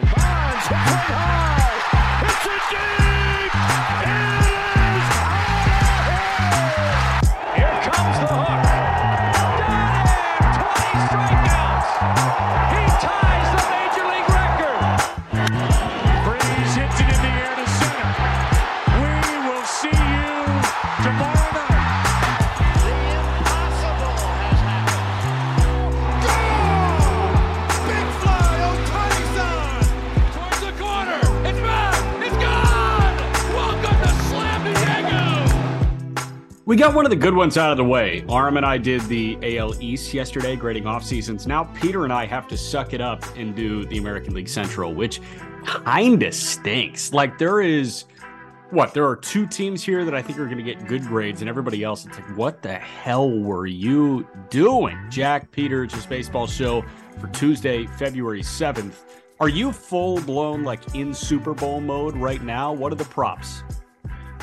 Bonds from high. It's a deep. We got one of the good ones out of the way. Aram and I did the AL East yesterday, grading off seasons. Now Peter and I have to suck it up and do the American League Central, which kinda stinks. Like there is what there are two teams here that I think are going to get good grades, and everybody else, it's like, what the hell were you doing? Jack Peter, just baseball show for Tuesday, February 7th. Are you full blown like in Super Bowl mode right now? What are the props?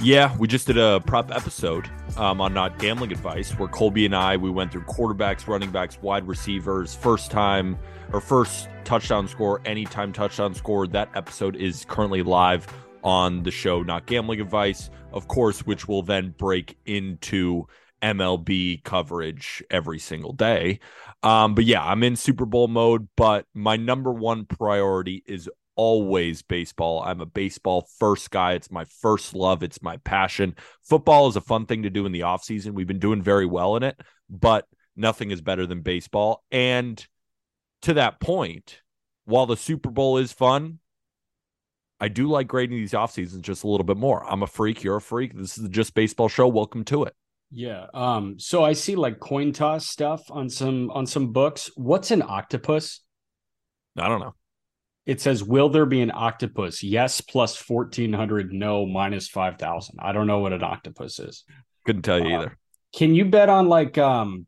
Yeah, we just did a prep episode um, on not gambling advice where Colby and I we went through quarterbacks, running backs, wide receivers, first time or first touchdown score, anytime touchdown score. That episode is currently live on the show Not Gambling Advice, of course, which will then break into MLB coverage every single day. Um, but yeah, I'm in Super Bowl mode, but my number one priority is always baseball. I'm a baseball first guy. It's my first love. It's my passion. Football is a fun thing to do in the offseason. We've been doing very well in it, but nothing is better than baseball. And to that point, while the Super Bowl is fun, I do like grading these off seasons just a little bit more. I'm a freak. You're a freak. This is the Just Baseball Show. Welcome to it. Yeah. Um, so I see like coin toss stuff on some on some books. What's an octopus? I don't know. It says, "Will there be an octopus?" Yes, plus fourteen hundred. No, minus five thousand. I don't know what an octopus is. Couldn't tell you Uh, either. Can you bet on like um?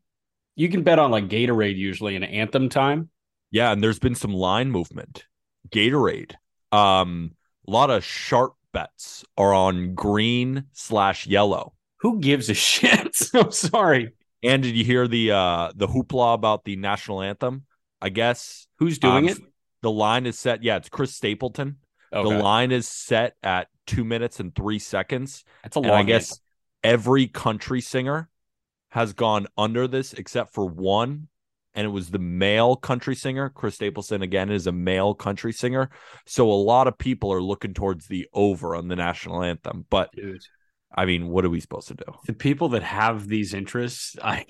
You can bet on like Gatorade usually in anthem time. Yeah, and there's been some line movement. Gatorade. Um, a lot of sharp bets are on green slash yellow. Who gives a shit? I'm sorry. And did you hear the uh the hoopla about the national anthem? I guess Who's doing um, it? The line is set. Yeah, it's Chris Stapleton. Okay. The line is set at two minutes and three seconds. That's a And long. I guess every country singer has gone under this except for one. And it was the male country singer. Chris Stapleton, again, is a male country singer. So a lot of people are looking towards the over on the national anthem. But Dude. I mean, what are we supposed to do? the people that have these interests, I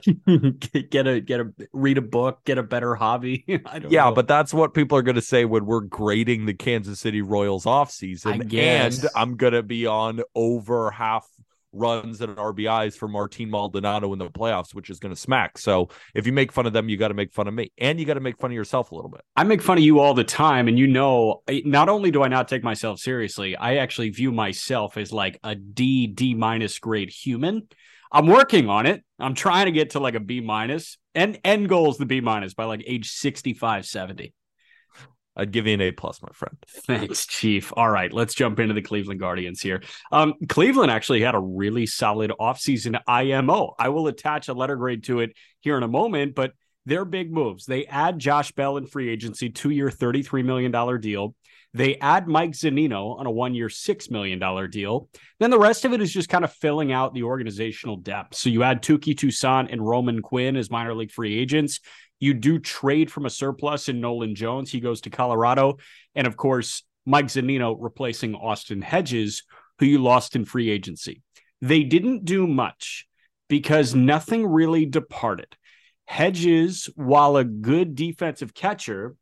get a get a read a book, get a better hobby. I don't Yeah, know. but that's what people are going to say when we're grading the Kansas City Royals offseason. And I'm going to be on over half runs and RBIs for Martin Maldonado in the playoffs, which is going to smack. So if you make fun of them, you got to make fun of me. And you got to make fun of yourself a little bit. I make fun of you all the time, and you know, not only do I not take myself seriously, I actually view myself as like a D D minus grade human. I'm working on it. I'm trying to get to like a B minus, and end goal is the B minus by like age 65, 70. I'd give you an A plus, my friend. Thanks, Chief. All right, let's jump into the Cleveland Guardians here. Um, Cleveland actually had a really solid offseason IMO. I will attach a letter grade to it here in a moment, but they're big moves. They add Josh Bell in free agency, two year, $33 million deal. They add Mike Zunino on a one year, $6 million deal. Then the rest of it is just kind of filling out the organizational depth. So you add Touki Toussaint and Roman Quinn as minor league free agents. You do trade from a surplus in Nolan Jones. He goes to Colorado. And of course, Mike Zunino replacing Austin Hedges, who you lost in free agency. They didn't do much because nothing really departed. Hedges, while a good defensive catcher,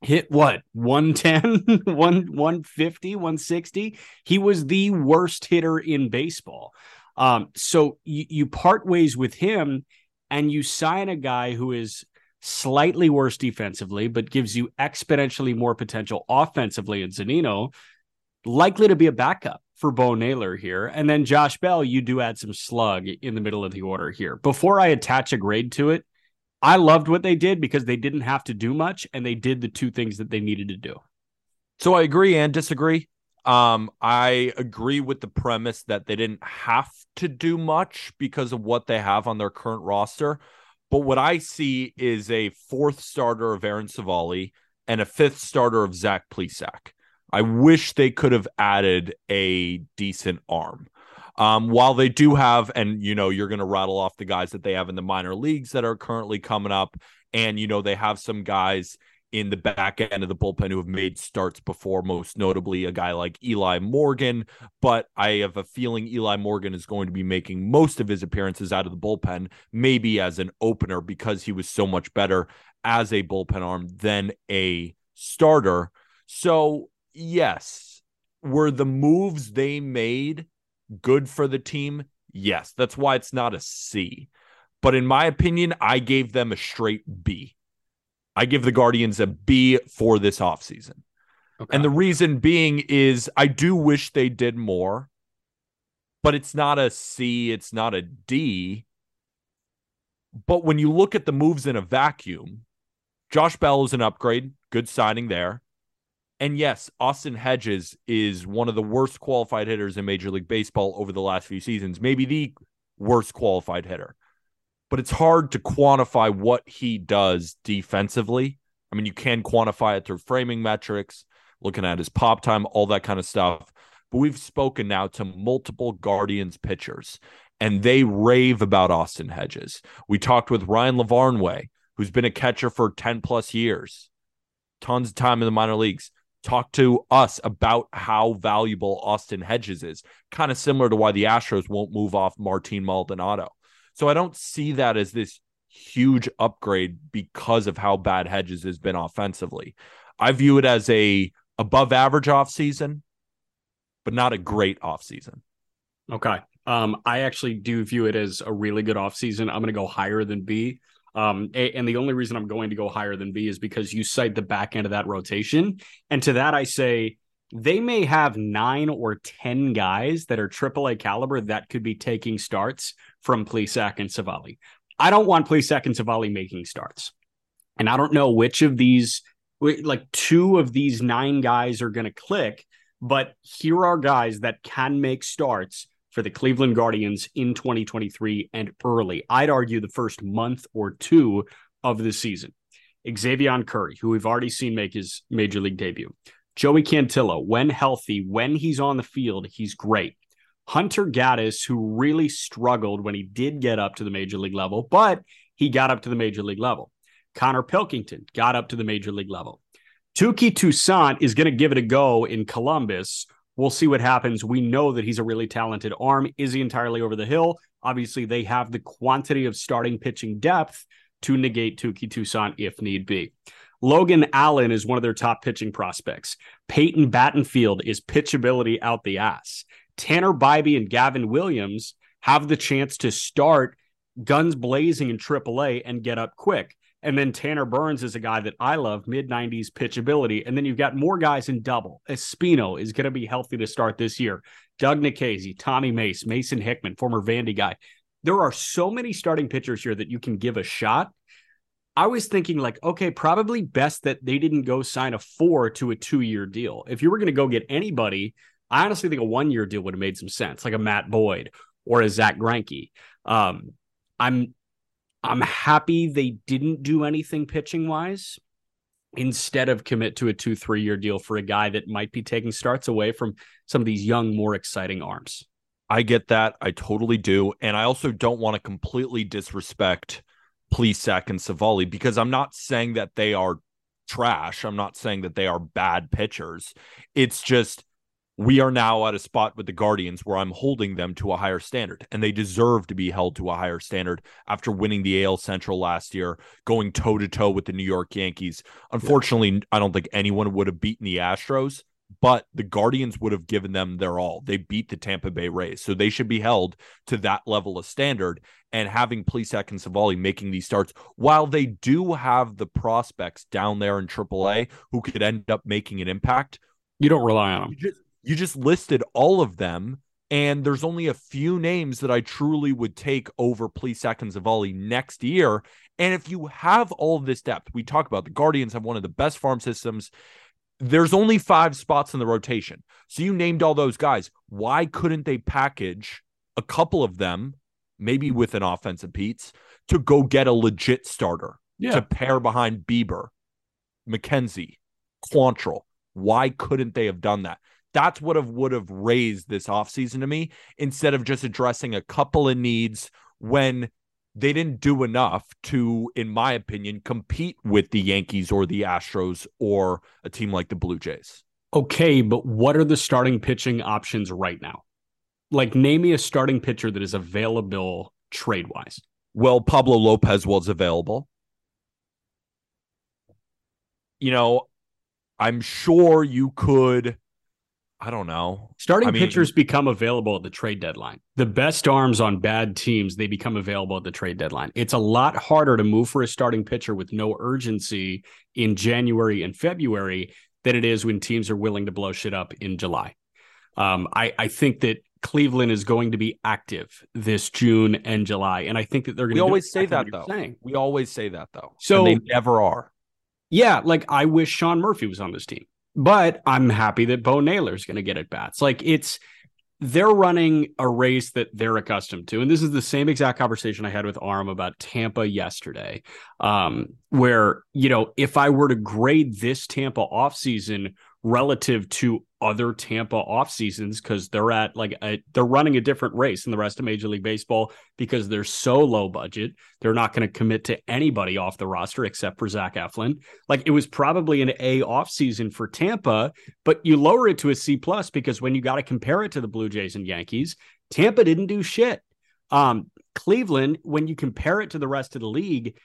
hit what 110 1 150 160 he was the worst hitter in baseball um so you, you part ways with him and you sign a guy who is slightly worse defensively, but gives you exponentially more potential offensively in Zunino, likely to be a backup for Bo Naylor here. And then Josh Bell, you do add some slug in the middle of the order here. Before I attach a grade to it, I loved what they did because they didn't have to do much and they did the two things that they needed to do. So I agree and disagree. Um, I agree with the premise that they didn't have to do much because of what they have on their current roster. But what I see is a fourth starter of Aaron Civale and a fifth starter of Zach Plesac. I wish they could have added a decent arm. Um, while they do have, and you know, you're going to rattle off the guys that they have in the minor leagues that are currently coming up, and you know, they have some guys in the back end of the bullpen who have made starts before, most notably a guy like Eli Morgan. But I have a feeling Eli Morgan is going to be making most of his appearances out of the bullpen, maybe as an opener because he was so much better as a bullpen arm than a starter. So yes, were the moves they made good for the team? Yes, that's why it's not a C. But in my opinion, I gave them a straight B. I give the Guardians a B for this offseason. Okay. And the reason being is I do wish they did more, but it's not a C, it's not a D. But when you look at the moves in a vacuum, Josh Bell is an upgrade, good signing there. And yes, Austin Hedges is one of the worst qualified hitters in Major League Baseball over the last few seasons, maybe the worst qualified hitter. But it's hard to quantify what he does defensively. I mean, you can quantify it through framing metrics, looking at his pop time, all that kind of stuff. But we've spoken now to multiple Guardians pitchers, and they rave about Austin Hedges. We talked with Ryan LaVarnway, who's been a catcher for 10 plus years, tons of time in the minor leagues talk to us about how valuable Austin Hedges is. Kind of similar to why the Astros won't move off Martin Maldonado. So I don't see that as this huge upgrade because of how bad Hedges has been offensively. I view it as a above average offseason, but not a great offseason. Okay. Um, I actually do view it as a really good offseason. I'm going to go higher than B. Um, and the only reason I'm going to go higher than B is because you cite the back end of that rotation. And to that, I say they may have nine or 10 guys that are AAA caliber that could be taking starts from Plesac and Civale. I don't want Plesac and Civale making starts. And I don't know which of these, like two of these nine guys are going to click, but here are guys that can make starts for the Cleveland Guardians in 2023 and early. I'd argue the first month or two of the season. Xzavion Curry, who we've already seen make his major league debut. Joey Cantillo, when healthy, when he's on the field, he's great. Hunter Gaddis, who really struggled when he did get up to the major league level, but he got up to the major league level. Connor Pilkington got up to the major league level. Touki Toussaint is going to give it a go in Columbus, We'll see what happens. We know that he's a really talented arm. Is he entirely over the hill? Obviously, they have the quantity of starting pitching depth to negate Touki Toussaint if need be. Logan Allen is one of their top pitching prospects. Peyton Battenfield is pitchability out the ass. Tanner Bibee and Gavin Williams have the chance to start guns blazing in AAA and get up quick. And then Tanner Burns is a guy that I love, mid 90s pitchability. And then you've got more guys in double. Espino is going to be healthy to start this year. Doug Nikhazy, Tommy Mace, Mason Hickman, former Vandy guy. There are so many starting pitchers here that you can give a shot. I was thinking, like, okay, probably best that they didn't go sign a four to a two year deal. If you were going to go get anybody, I honestly think a one year deal would have made some sense, like a Matt Boyd or a Zack Greinke. Um, I'm I'm happy they didn't do anything pitching wise instead of commit to a two, three year deal for a guy that might be taking starts away from some of these young, more exciting arms. I get that. I totally do. And I also don't want to completely disrespect Plesac and Civale because I'm not saying that they are trash. I'm not saying that they are bad pitchers. It's just we are now at a spot with the Guardians where I'm holding them to a higher standard, and they deserve to be held to a higher standard after winning the AL Central last year, going toe to toe with the New York Yankees. Unfortunately, yeah. I don't think anyone would have beaten the Astros, but the Guardians would have given them their all. They beat the Tampa Bay Rays, so they should be held to that level of standard. And having Plesac and Civale making these starts, while they do have the prospects down there in AAA who could end up making an impact, you don't rely on them. You just, you just listed all of them, and there's only a few names that I truly would take over Plesac and Civale next year. And if you have all of this depth, we talk about the Guardians have one of the best farm systems there's only five spots in the rotation. So you named all those guys. Why couldn't they package a couple of them, maybe with an offensive Pete's, to go get a legit starter yeah. to pair behind Bieber, McKenzie, Quantrill? Why couldn't they have done that? That's what have would have raised this offseason to me instead of just addressing a couple of needs when they didn't do enough to, in my opinion, compete with the Yankees or the Astros or a team like the Blue Jays. Okay, but what are the starting pitching options right now? Like, name me a starting pitcher that is available trade wise. Well, Pablo Lopez was available. You know, I'm sure you could I don't know. Starting I mean, pitchers become available at the trade deadline. The best arms on bad teams, they become available at the trade deadline. It's a lot harder to move for a starting pitcher with no urgency in January and February than it is when teams are willing to blow shit up in July. Um, I, I think that Cleveland is going to be active this June and July, and I think that they're going to. we to. always say that though. Saying. We always say that though. So and they never are. Yeah, like I wish Sean Murphy was on this team. But I'm happy that Bo Naylor's going to get at bats. Like it's they're running a race that they're accustomed to. And this is the same exact conversation I had with Aram about Tampa yesterday. Um, where, you know, if I were to grade this Tampa offseason relative to other Tampa off seasons because they're at like a, they're running a different race than the rest of Major League Baseball because they're so low budget. They're not going to commit to anybody off the roster except for Zach Eflin. Like it was probably an A off season for Tampa, but you lower it to a C plus because when you got to compare it to the Blue Jays and Yankees, Tampa didn't do shit. Um, Cleveland, when you compare it to the rest of the league,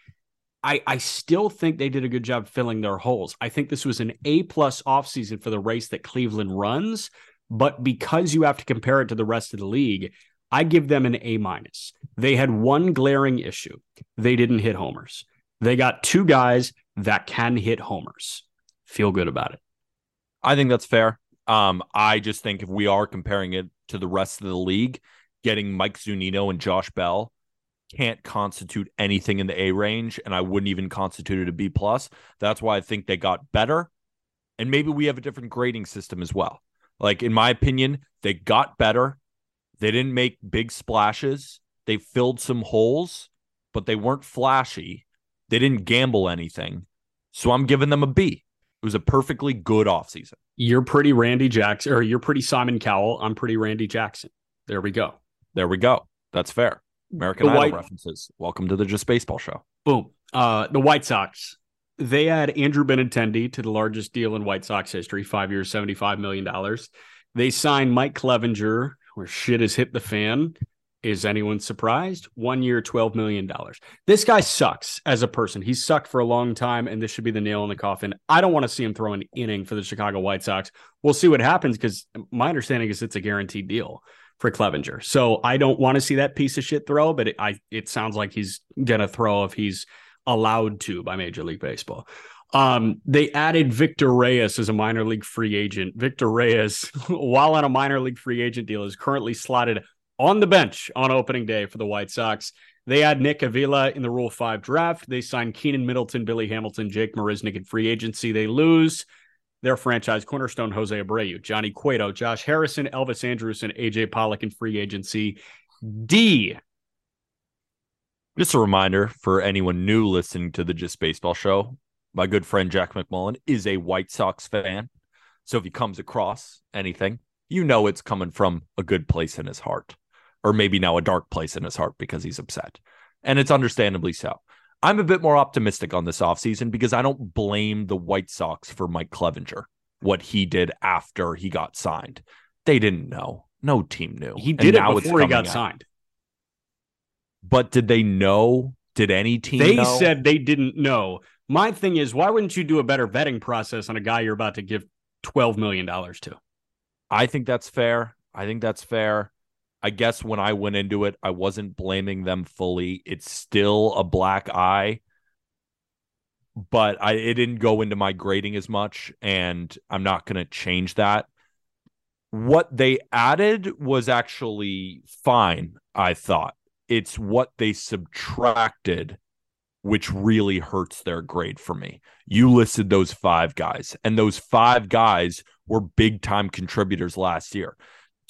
I, I still think they did a good job filling their holes. I think this was an A plus offseason for the race that Cleveland runs, but because you have to compare it to the rest of the league, I give them an A minus. They had one glaring issue. They didn't hit homers. They got two guys that can hit homers. Feel good about it. I think that's fair. Um, I just think if we are comparing it to the rest of the league, getting Mike Zunino and Josh Bell can't constitute anything in the A range, and I wouldn't even constitute it a B plus. That's why I think they got better. And maybe we have a different grading system as well. Like, in my opinion, they got better. They didn't make big splashes. They filled some holes, but they weren't flashy. They didn't gamble anything. So I'm giving them a B. It was a perfectly good offseason. You're pretty Randy Jackson, or you're pretty Simon Cowell. I'm pretty Randy Jackson. There we go. There we go. That's fair. American Idol White- references. Welcome to the Just Baseball Show. Boom. Uh, the White Sox. They add Andrew Benintendi to the largest deal in White Sox history, five years, $75 million. They signed Mike Clevinger, where shit has hit the fan. Is anyone surprised? One year, $12 million. This guy sucks as a person. He's sucked for a long time, and this should be the nail in the coffin. I don't want to see him throw an inning for the Chicago White Sox. We'll see what happens because my understanding is it's a guaranteed deal for Clevinger. So I don't want to see that piece of shit throw, but it, I it sounds like he's gonna throw if he's allowed to by Major League Baseball. Um, they added Victor Reyes as a minor league free agent. Victor Reyes, while on a minor league free agent deal, is currently slotted on the bench on opening day for the White Sox. They add Nick Avila in the Rule 5 draft. They sign Keynan Middleton, Billy Hamilton, Jake Marisnick in free agency. They lose their franchise cornerstone Jose Abreu, Johnny Cueto, Josh Harrison, Elvis Andrus, and AJ Pollock in free agency. D. Just a reminder for anyone new listening to the Just Baseball Show, my good friend Jack McMullen is a White Sox fan. So if he comes across anything, you know it's coming from a good place in his heart, or maybe now a dark place in his heart because he's upset. And it's understandably so. I'm a bit more optimistic on this offseason because I don't blame the White Sox for Mike Clevinger, what he did after he got signed. They didn't know. No team knew. He did And it before he got out. signed. But did they know? Did any team They know? said they didn't know. My thing is, why wouldn't you do a better vetting process on a guy you're about to give twelve million dollars to. I think that's fair. I think that's fair. I guess when I went into it, I wasn't blaming them fully. It's still a black eye, but I it didn't go into my grading as much, and I'm not going to change that. What they added was actually fine, I thought. It's what they subtracted which really hurts their grade for me. You listed those five guys, and those five guys were big time contributors last year.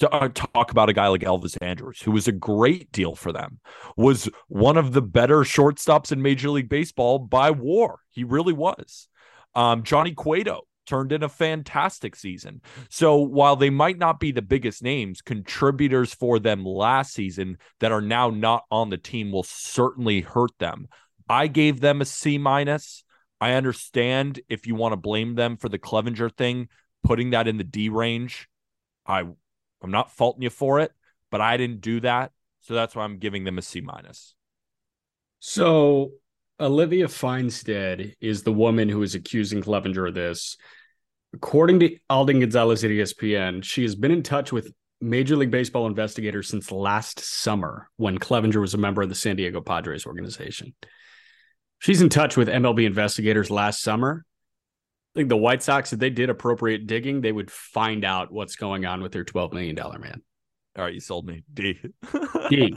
To uh, talk about a guy like Elvis Andrus, who was a great deal for them, was one of the better shortstops in Major League Baseball by war. He really was. Um, Johnny Cueto turned in a fantastic season. So while they might not be the biggest names, contributors for them last season that are now not on the team will certainly hurt them. I gave them a C minus. I understand if you want to blame them for the Clevinger thing, putting that in the D range. I I'm not faulting you for it, but I didn't do that. So that's why I'm giving them a C minus. So Olivia Finestead is the woman who is accusing Clevinger of this. According to Alden Gonzalez at ESPN, she has been in touch with Major League Baseball investigators since last summer when Clevinger was a member of the San Diego Padres organization. She's in touch with MLB investigators last summer. I think the White Sox, if they did appropriate digging, they would find out what's going on with their $12 million man. All right, you sold me. D. D.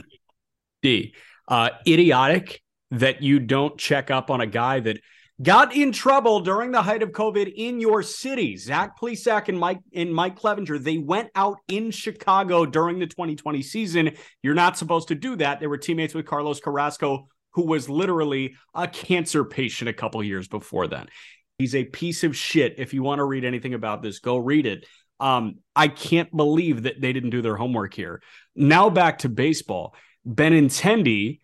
D. Uh, idiotic that you don't check up on a guy that got in trouble during the height of COVID in your city. Zach Plesac and Mike and Mike Clevinger, they went out in Chicago during the 2020 season. You're not supposed to do that. They were teammates with Carlos Carrasco, who was literally a cancer patient a couple years before then. He's a piece of shit. If you want to read anything about this, go read it. Um, I can't believe that they didn't do their homework here. Now back to baseball. Benintendi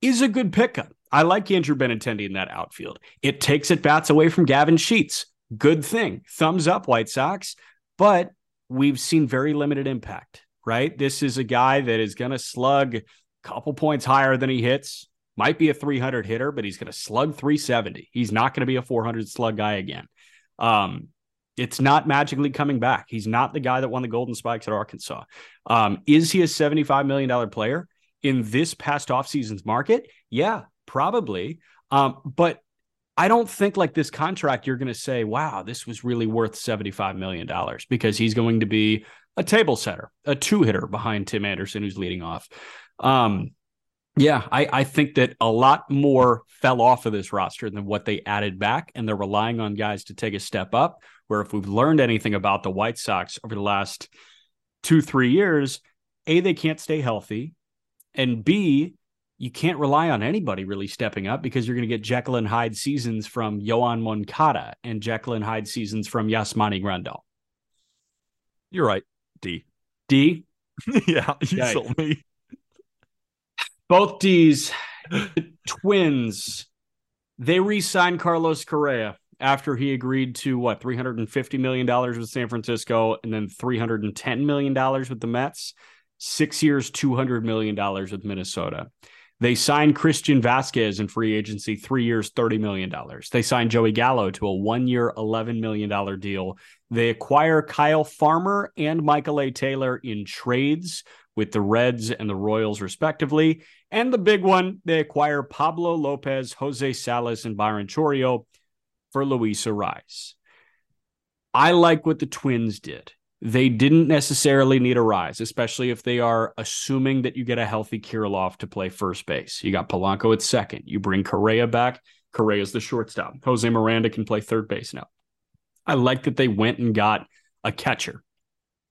is a good pickup. I like Andrew Benintendi in that outfield. It takes at bats away from Gavin Sheets. Good thing. Thumbs up, White Sox. But we've seen very limited impact, right? This is a guy that is going to slug a couple points higher than he hits, might be a 300 hitter, but he's going to slug 370. He's not going to be a 400 slug guy again. Um, it's not magically coming back. He's not the guy that won the Golden Spikes at Arkansas. Um, is he a $75 million player in this past offseason's market? Yeah, probably. Um, but I don't think like this contract, you're going to say, wow, this was really worth $75 million because he's going to be a table setter, a two hitter behind Tim Anderson, who's leading off. Um, yeah, I, I think that a lot more fell off of this roster than what they added back, and they're relying on guys to take a step up. Where if we've learned anything about the White Sox over the last two, three years, A, they can't stay healthy, and B, you can't rely on anybody really stepping up because you're going to get Jekyll and Hyde seasons from Yoan Moncada and Jekyll and Hyde seasons from Yasmani Grandal. You're right. D. D. yeah, you yeah. sold me. Both D's, twins, they re signed Carlos Correa after he agreed to what, $350 million with San Francisco and then $310 million with the Mets, six years, $200 million with Minnesota. They signed Christian Vazquez in free agency, three years, $30 million. They signed Joey Gallo to a one year, $11 million deal. They acquire Kyle Farmer and Michael A. Taylor in trades with the Reds and the Royals, respectively. And the big one, they acquire Pablo Lopez, Jose Salas, and Byron Chourio for Luis Arraez. I like what the Twins did. They didn't necessarily need Arraez, especially if they are assuming that you get a healthy Kirilloff to play first base. You got Polanco at second. You bring Correa back. Correa's the shortstop. Jose Miranda can play third base now. I like that they went and got a catcher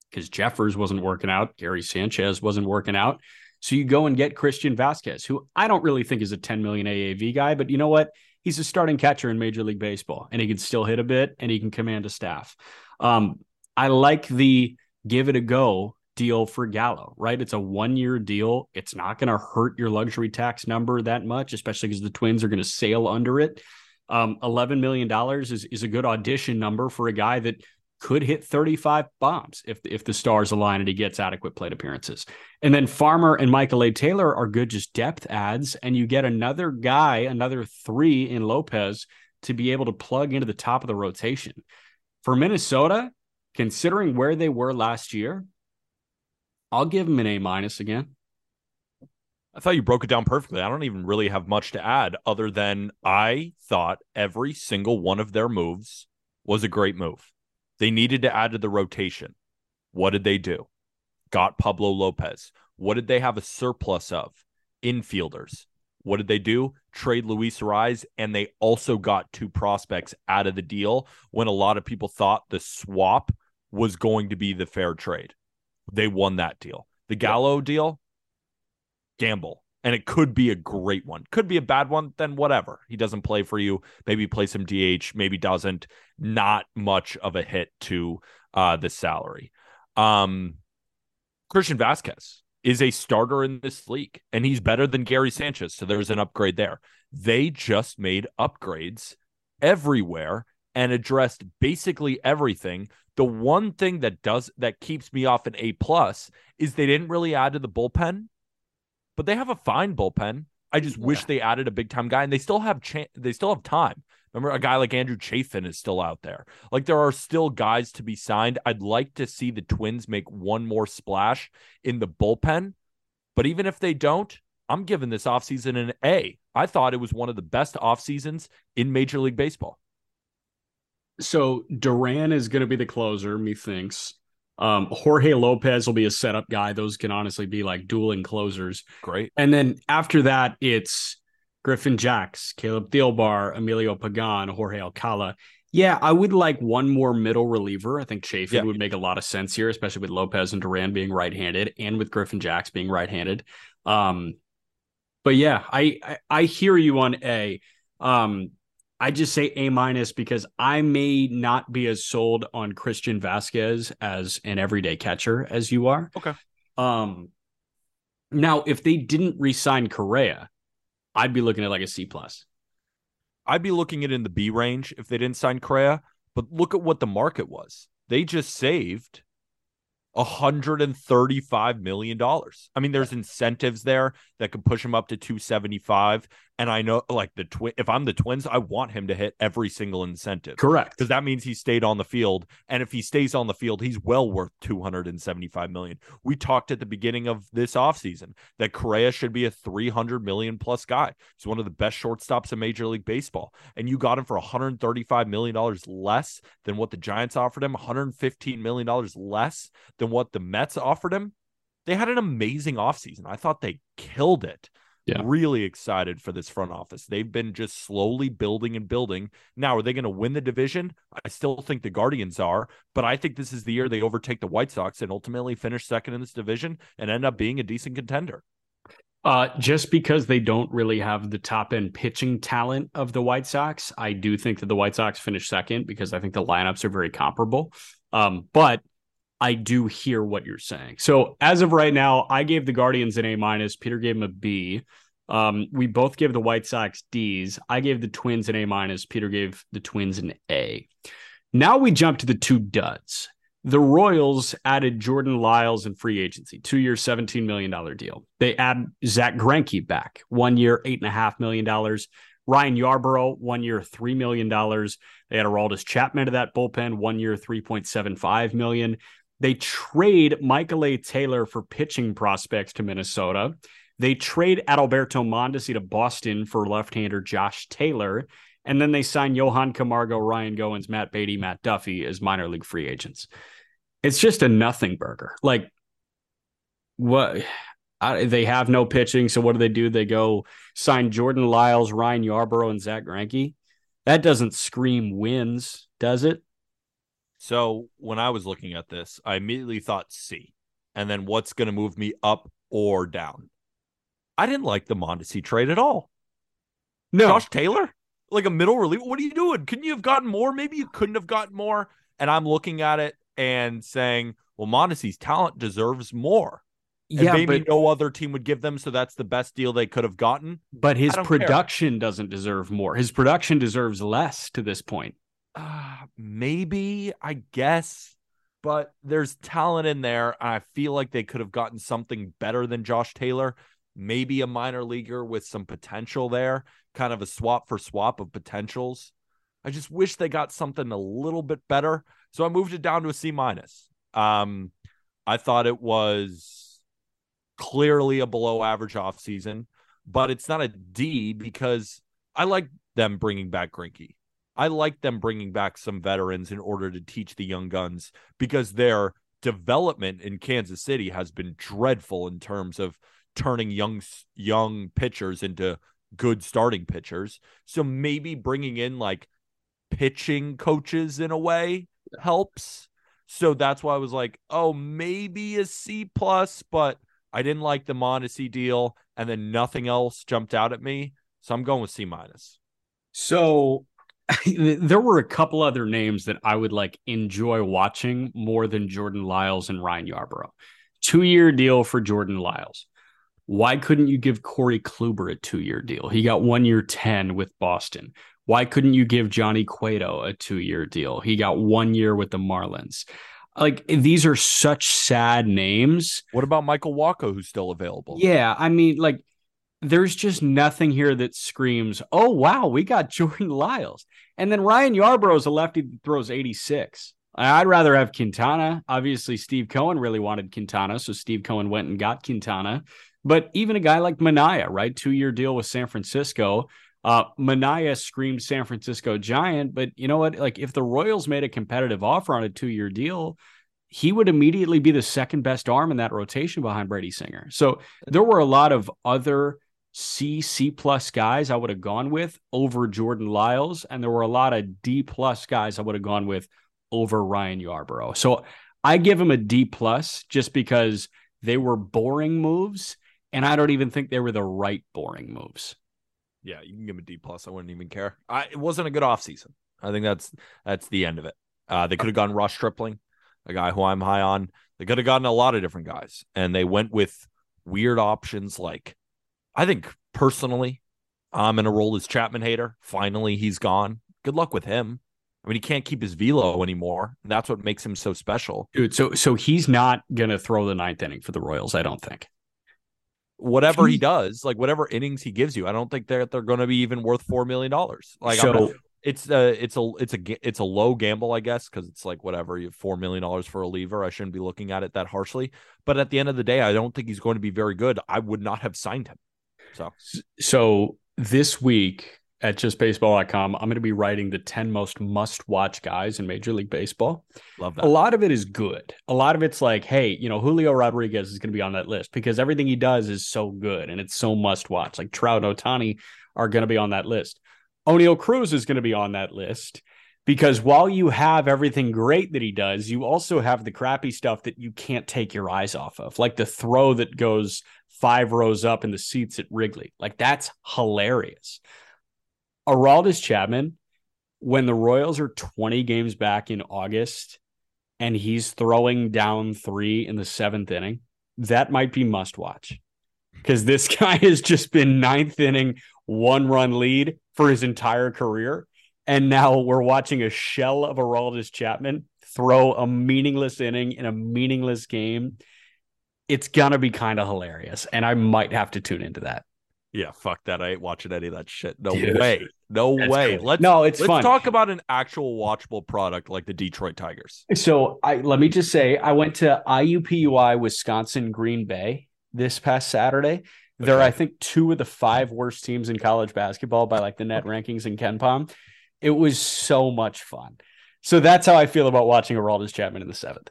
because Jeffers wasn't working out. Gary Sanchez wasn't working out. So you go and get Christian Vazquez, who I don't really think is a 10 million AAV guy, but you know what? He's a starting catcher in Major League Baseball, and he can still hit a bit, and he can command a staff. Um, I like the give it a go deal for Gallo, right? It's a one year deal. It's not going to hurt your luxury tax number that much, especially because the Twins are going to sail under it. Um, $11 million is, is a good audition number for a guy that could hit 35 bombs if if the stars align and he gets adequate plate appearances. And then Farmer and Michael A. Taylor are good just depth adds, and you get another guy, another three in Lopez to be able to plug into the top of the rotation. For Minnesota, considering where they were last year, I'll give them an A minus again. I thought you broke it down perfectly. I don't even really have much to add other than I thought every single one of their moves was a great move. They needed to add to the rotation. What did they do? Got Pablo Lopez. What did they have a surplus of? Infielders. What did they do? Trade Luis Arraez, and they also got two prospects out of the deal when a lot of people thought the swap was going to be the fair trade. They won that deal. The Gallo deal, gamble. And it could be a great one. Could be a bad one, then whatever. He doesn't play for you. Maybe play some DH, maybe doesn't. Not much of a hit to uh, the salary. Um, Christian Vazquez is a starter in this league, and he's better than Gary Sanchez. So there's an upgrade there. They just made upgrades everywhere and addressed basically everything. The one thing that does that keeps me off an A plus is they didn't really add to the bullpen, but they have a fine bullpen. I just yeah. wish they added a big time guy, and they still have cha- they still have time. Remember, a guy like Andrew Chafin is still out there. Like there are still guys to be signed. I'd like to see the Twins make one more splash in the bullpen, but even if they don't, I'm giving this offseason an A. I thought it was one of the best off seasons in Major League Baseball. So Duran is going to be the closer, methinks. Um, Jorge Lopez will be a setup guy. Those can honestly be like dueling closers. Great. And then after that, it's Griffin Jax, Caleb Thielbar, Emilio Pagan, Jorge Alcala. Yeah, I would like one more middle reliever. I think Chafin yeah. would make a lot of sense here, especially with Lopez and Duran being right-handed, and with Griffin Jax being right-handed. Um, but yeah, I, I, I hear you on A. Um, I just say A minus because I may not be as sold on Christian Vazquez as an everyday catcher as you are. Okay. Um, now if they didn't re-sign Correa, I'd be looking at like a C plus. I'd be looking at in the B range if they didn't sign Correa. But look at what the market was. They just saved $135 million. I mean, there's incentives there that could push him up to 275. And I know, like the twin, if I'm the Twins, I want him to hit every single incentive. Correct, because that means he stayed on the field, and if he stays on the field, he's well worth 275 million. We talked at the beginning of this offseason that Correa should be a 300 million plus guy. He's one of the best shortstops in Major League Baseball, and you got him for 135 million dollars less than what the Giants offered him, 115 million dollars less than what the Mets offered him. They had an amazing offseason. I thought they killed it. Yeah. Really excited for this front office. They've been just slowly building and building. Now, are they going to win the division? I still think the Guardians are, but I think this is the year they overtake the White Sox and ultimately finish second in this division and end up being a decent contender. Uh, just because they don't really have the top end pitching talent of the White Sox, I do think that the White Sox finish second because I think the lineups are very comparable. Um, but I do hear what you're saying. So as of right now, I gave the Guardians an A minus. Peter gave them a B. Um, we both gave the White Sox D's. I gave the Twins an A minus. Peter gave the Twins an A. Now we jump to the two duds. The Royals added Jordan Lyles in free agency, two year, $17 million deal. They add Zack Greinke back, one year, $8.5 million. Ryan Yarbrough, one year, $3 million. They had Aroldis Chapman to that bullpen, one year, $3.75 million. They trade Michael A. Taylor for pitching prospects to Minnesota. They trade Adalberto Mondesi to Boston for left-hander Josh Taylor. And then they sign Johan Camargo, Ryan Goins, Matt Beaty, Matt Duffy as minor league free agents. It's just a nothing burger. Like what I, they have no pitching. So what do they do? They go sign Jordan Lyles, Ryan Yarbrough, and Zack Greinke. That doesn't scream wins, does it? So when I was looking at this, I immediately thought C, and then what's going to move me up or down? I didn't like the Mondesi trade at all. No, Josh Taylor, like a middle relief. What are you doing? Couldn't you have gotten more? Maybe you couldn't have gotten more. And I'm looking at it and saying, well, Mondesi's talent deserves more. And yeah, maybe but, no other team would give them, so that's the best deal they could have gotten. But his production care. doesn't deserve more. His production deserves less to this point uh, maybe, I guess, but there's talent in there. I feel like they could have gotten something better than Josh Taylor. Maybe a minor leaguer with some potential there, kind of a swap for swap of potentials. I just wish they got something a little bit better. So I moved it down to a C minus. Um, I thought it was clearly a below average offseason, but it's not a D because I like them bringing back Greinke. I like them bringing back some veterans in order to teach the young guns because their development in Kansas City has been dreadful in terms of turning young young pitchers into good starting pitchers. So maybe bringing in like pitching coaches in a way helps. So that's why I was like, oh, maybe a C plus, but I didn't like the Mondesi deal, and then nothing else jumped out at me. So I'm going with C minus. So there were a couple other names that I would like enjoy watching more than Jordan Lyles and Ryan Yarbrough. Two year deal for Jordan Lyles. Why couldn't you give Corey Kluber a two year deal? He got one year 10 with Boston. Why couldn't you give Johnny Cueto a two year deal? He got one year with the Marlins. Like these are such sad names. What about Michael Wacha, who's still available? Yeah. I mean, like, there's just nothing here that screams, oh, wow, we got Jordan Lyles. And then Ryan Yarbrough is a lefty that throws 86. I'd rather have Quintana. Obviously, Steve Cohen really wanted Quintana. So Steve Cohen went and got Quintana. But even a guy like Manaea, right? Two year deal with San Francisco. Uh, Manaea screamed San Francisco Giant. But you know what? Like, if the Royals made a competitive offer on a two year deal, he would immediately be the second best arm in that rotation behind Brady Singer. So there were a lot of other C, C plus guys I would have gone with over Jordan Lyles. And there were a lot of D plus guys I would have gone with over Ryan Yarbrough. So I give him a D plus just because they were boring moves. And I don't even think they were the right boring moves. Yeah, you can give him a D plus. I wouldn't even care. I, it wasn't a good offseason. I think that's that's the end of it. Uh, they could have gone Ross Stripling, a guy who I'm high on. They could have gotten a lot of different guys, and they went with weird options like I think personally, I'm an Aroldis Chapman hater. Finally, he's gone. Good luck with him. I mean, he can't keep his velo anymore. That's what makes him so special, dude. So, so he's not gonna throw the ninth inning for the Royals. I don't think. Whatever he does, like whatever innings he gives you, I don't think they're they're going to be even worth four million dollars. Like, so, uh, it's a it's a it's a it's a low gamble, I guess, because it's like whatever you have four million dollars for a lever. I shouldn't be looking at it that harshly. But at the end of the day, I don't think he's going to be very good. I would not have signed him. So, so this week at justbaseball.com, I'm going to be writing the 10 most must watch guys in Major League Baseball. Love that. A lot of it is good. A lot of it's like, hey, you know, Julio Rodriguez is going to be on that list because everything he does is so good and it's so must watch. Like Trout and Ohtani are going to be on that list. Oneil Cruz is going to be on that list because while you have everything great that he does, you also have the crappy stuff that you can't take your eyes off of, like the throw that goes five rows up in the seats at Wrigley. Like that's hilarious. Aroldis Chapman, when the Royals are 20 games back in August and he's throwing down three in the seventh inning, that might be must watch because this guy has just been ninth inning, one run lead for his entire career. And now we're watching a shell of Aroldis Chapman throw a meaningless inning in a meaningless game it's gonna be kind of hilarious, and I might have to tune into that. Yeah, fuck that. I ain't watching any of that shit. No Dude, way. No way. Cool. Let's no, it's let's fun. talk about an actual watchable product like the Detroit Tigers. So I let me just say I went to IUPUI Wisconsin Green Bay this past Saturday. They're. I think two of the five worst teams in college basketball by like the net rankings in KenPom. It was so much fun. So that's how I feel about watching Aroldis Chapman in the seventh.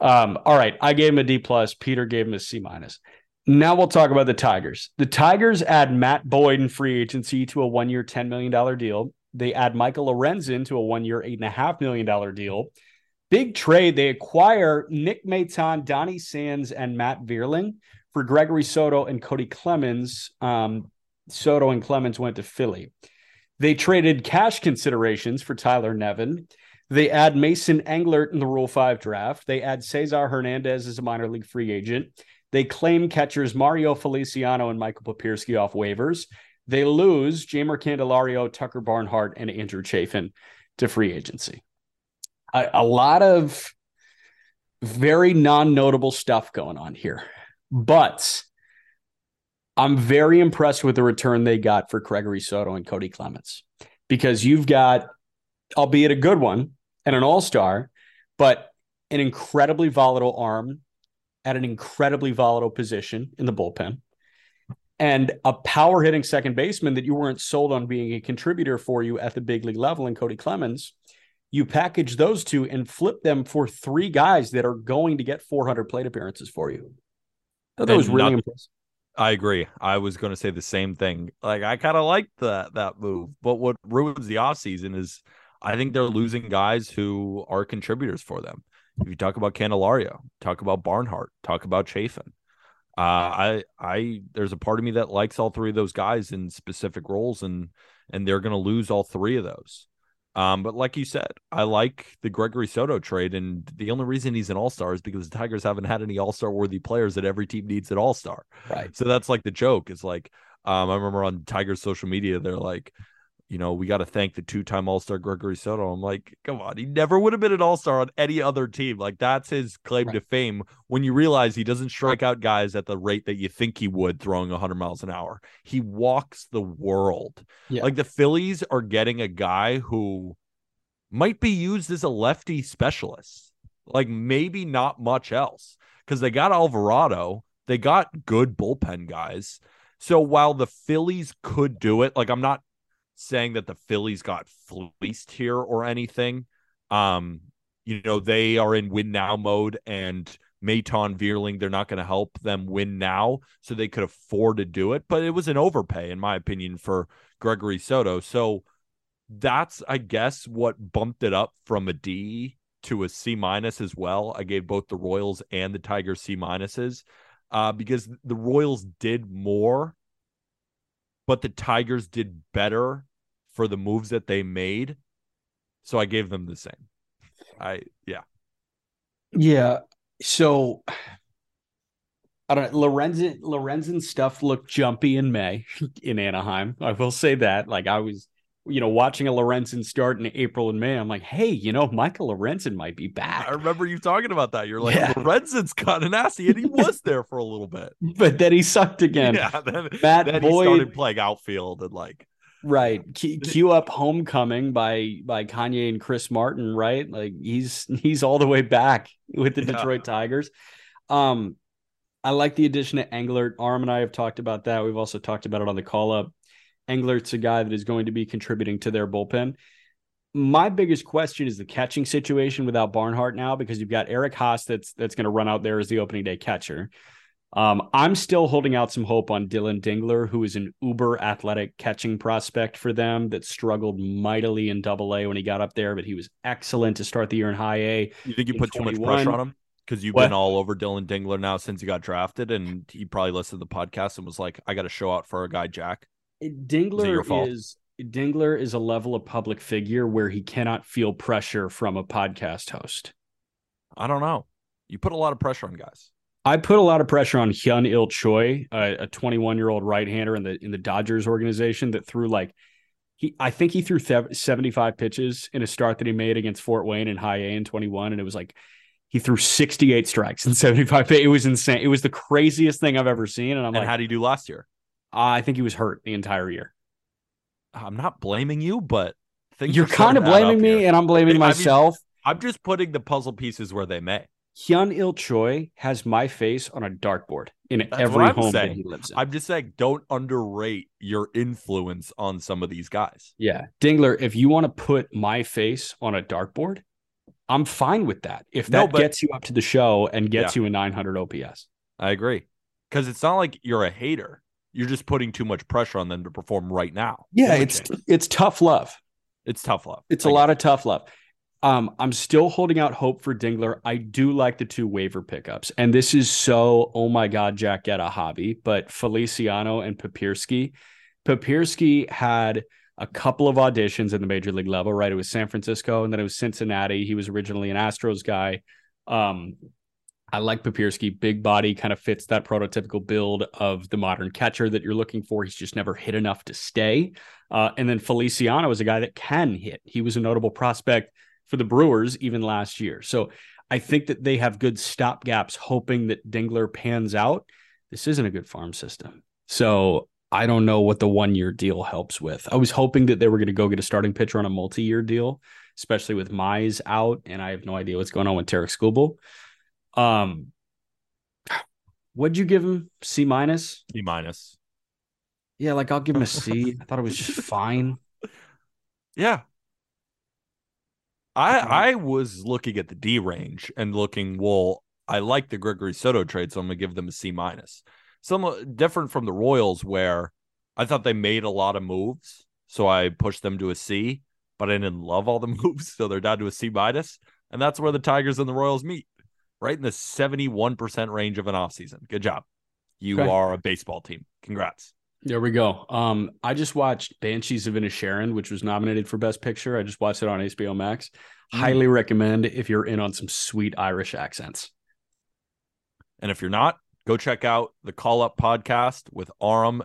Um, all right, I gave him a D plus. Peter gave him a C minus. Now we'll talk about the Tigers. The Tigers add Matt Boyd in free agency to a one year, $10 million deal. They add Michael Lorenzen to a one year, $8.5 million deal. Big trade. They acquire Nick Maton, Donny Sands, and Matt Vierling for Gregory Soto and Cody Clemens. Um, Soto and Clemens went to Philly. They traded cash considerations for Tyler Nevin. They add Mason Englert in the Rule 5 draft. They add Cesar Hernandez as a minor league free agent. They claim catchers Mario Feliciano and Michael Papierski off waivers. They lose Jeimer Candelario, Tucker Barnhart, and Andrew Chafin to free agency. A, a lot of very non notable stuff going on here. But I'm very impressed with the return they got for Gregory Soto and Cody Clemens because you've got albeit a good one and an all star, but an incredibly volatile arm at an incredibly volatile position in the bullpen and a power hitting second baseman that you weren't sold on being a contributor for you at the big league level in Cody Clemens. You package those two and flip them for three guys that are going to get 400 plate appearances for you. That was really impressive. I agree. I was going to say the same thing. Like I kind of like that that move, but what ruins the offseason is I think they're losing guys who are contributors for them. If you talk about Candelario, talk about Barnhart, talk about Chafin. Uh, I I there's a part of me that likes all three of those guys in specific roles, and and they're going to lose all three of those. Um, but like you said, I like the Gregory Soto trade, and the only reason he's an All Star is because the Tigers haven't had any All Star worthy players that every team needs an All Star. Right. So that's like the joke. It's like um, I remember on Tigers social media, they're like, you know, we got to thank the two time All Star Gregory Soto. I'm like, come on, he never would have been an All Star on any other team. Like, that's his claim right. to fame when you realize he doesn't strike out guys at the rate that you think he would throwing 100 miles an hour. He walks the world. Yeah. Like, the Phillies are getting a guy who might be used as a lefty specialist, like, maybe not much else because they got Alvarado, they got good bullpen guys. So while the Phillies could do it, like I'm not saying that the Phillies got fleeced here or anything. Um, you know, they are in win now mode and Maton Vierling, they're not going to help them win now, so they could afford to do it. But it was an overpay, in my opinion, for Gregory Soto. So that's, I guess, what bumped it up from a D to a C minus as well. I gave both the Royals and the Tigers C minuses uh, because the Royals did more, but the Tigers did better for the moves that they made. So I gave them the same. I yeah. Yeah. So I don't know. Lorenzen Lorenzen stuff looked jumpy in May in Anaheim. I will say that. Like I was, you know, watching a Lorenzen start in April and May. I'm like, hey, you know, Michael Lorenzen might be back. I remember you talking about that. You're like, yeah. Lorenzen's kind of nasty, and he was there for a little bit, but then he sucked again. Yeah, then, Matt then Boyd, he started playing outfield and like Right. Cue up Homecoming by by Kanye and Chris Martin, right? Like he's he's all the way back with the yeah. Detroit Tigers. Um I like the addition of Englert. Aram and I have talked about that. We've also talked about it on the call up. Englert's a guy that is going to be contributing to their bullpen. My biggest question is the catching situation without Barnhart now because you've got Eric Haase that's that's going to run out there as the opening day catcher. Um, I'm still holding out some hope on Dylan Dingler, who is an uber athletic catching prospect for them that struggled mightily in double A when he got up there, but he was excellent to start the year in high A. You think you put 21. too much pressure on him? Because you've what? been all over Dylan Dingler now since he got drafted, and he probably listened to the podcast and was like, I got to show out for a guy, Jack. Dingler is Dingler is a level of public figure where he cannot feel pressure from a podcast host. I don't know. You put a lot of pressure on guys. I put a lot of pressure on Hyun Il Choi, a 21 year old right hander in the in the Dodgers organization that threw like he I think he threw 75 pitches in a start that he made against Fort Wayne in high A in 21 and it was like he threw 68 strikes in 75 it was insane it was the craziest thing I've ever seen and I'm and like how did he do last year I think he was hurt the entire year I'm not blaming you but you're kind of blaming me here. and I'm blaming myself I mean, I'm just putting the puzzle pieces where they may Hyun Il Choi has my face on a dartboard in That's every home saying. that he lives in. I'm just saying, don't underrate your influence on some of these guys. Yeah. Dingler, if you want to put my face on a dartboard, I'm fine with that. If that no, but, gets you up to the show and gets yeah. you a 900 OPS. I agree. Because it's not like you're a hater. You're just putting too much pressure on them to perform right now. Yeah, it's it's tough love. It's tough love. It's I a lot of tough love. Um, I'm still holding out hope for Dingler. I do like the two waiver pickups, and this is so oh my god, Jack get a hobby. But Feliciano and Papierski, Papierski had a couple of auditions in the major league level. Right, it was San Francisco, and then it was Cincinnati. He was originally an Astros guy. Um, I like Papierski. big body, kind of fits that prototypical build of the modern catcher that you're looking for. He's just never hit enough to stay. Uh, and then Feliciano is a guy that can hit. He was a notable prospect for the Brewers even last year. So I think that they have good stopgaps, hoping that Dingler pans out. This isn't a good farm system. So I don't know what the one year deal helps with. I was hoping that they were going to go get a starting pitcher on a multi year deal especially with Mize out, and I have no idea what's going on with Tarik Skubal. Um, what'd you give him? C minus? C minus. Yeah, like I'll give him a C. I thought it was just fine. Yeah. I I was looking at the D range and looking, well, I like the Gregory Soto trade, so I'm gonna give them a C minus. Some different from the Royals, where I thought they made a lot of moves, so I pushed them to a C, but I didn't love all the moves, so they're down to a C. And that's where the Tigers and the Royals meet, right in the 71% range of an offseason. Good job. You Okay. are a baseball team. Congrats. There we go. Um, I just watched Banshees of Inisherin, which was nominated for Best Picture. I just watched it on HBO Max. Highly recommend if you're in on some sweet Irish accents. And if you're not, go check out the Call Up podcast with Aram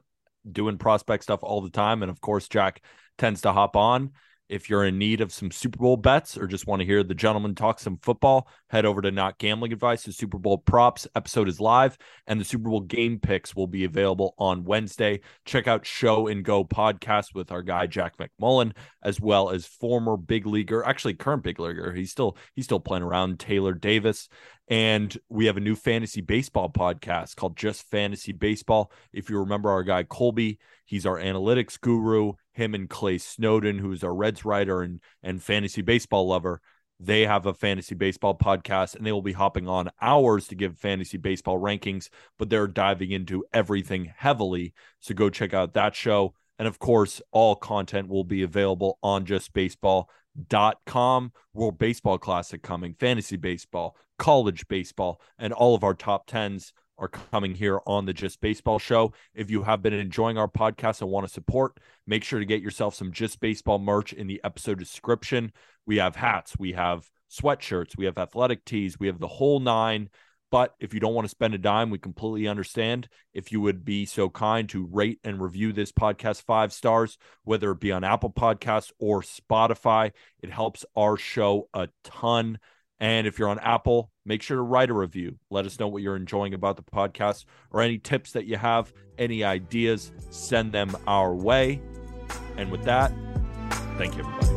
doing prospect stuff all the time. And of course, Jack tends to hop on. If you're in need of some Super Bowl bets or just want to hear the gentleman talk some football, head over to Not Gambling Advice. The Super Bowl props episode is live, and the Super Bowl game picks will be available on Wednesday. Check out Show and Go podcast with our guy Jack McMullen, as well as former big leaguer, actually current big leaguer. He's still he's still playing around. Taylor Davis, and we have a new fantasy baseball podcast called Just Fantasy Baseball. If you remember our guy Colby, he's our analytics guru. Him and Clay Snowden, who's our Reds writer and and fantasy baseball lover, they have a fantasy baseball podcast and they will be hopping on ours to give fantasy baseball rankings, but they're diving into everything heavily. So go check out that show. And of course, all content will be available on justbaseball.com. World Baseball Classic coming, fantasy baseball, college baseball, and all of our top 10s are coming here on the Just Baseball show. If you have been enjoying our podcast and want to support, make sure to get yourself some Just Baseball merch in the episode description. We have hats, we have sweatshirts, we have athletic tees, we have the whole nine. But if you don't want to spend a dime, we completely understand. If you would be so kind to rate and review this podcast five stars, whether it be on Apple Podcasts or Spotify, it helps our show a ton. And if you're on Apple, make sure to write a review. Let us know what you're enjoying about the podcast or any tips that you have, any ideas, send them our way. And with that, thank you, everybody.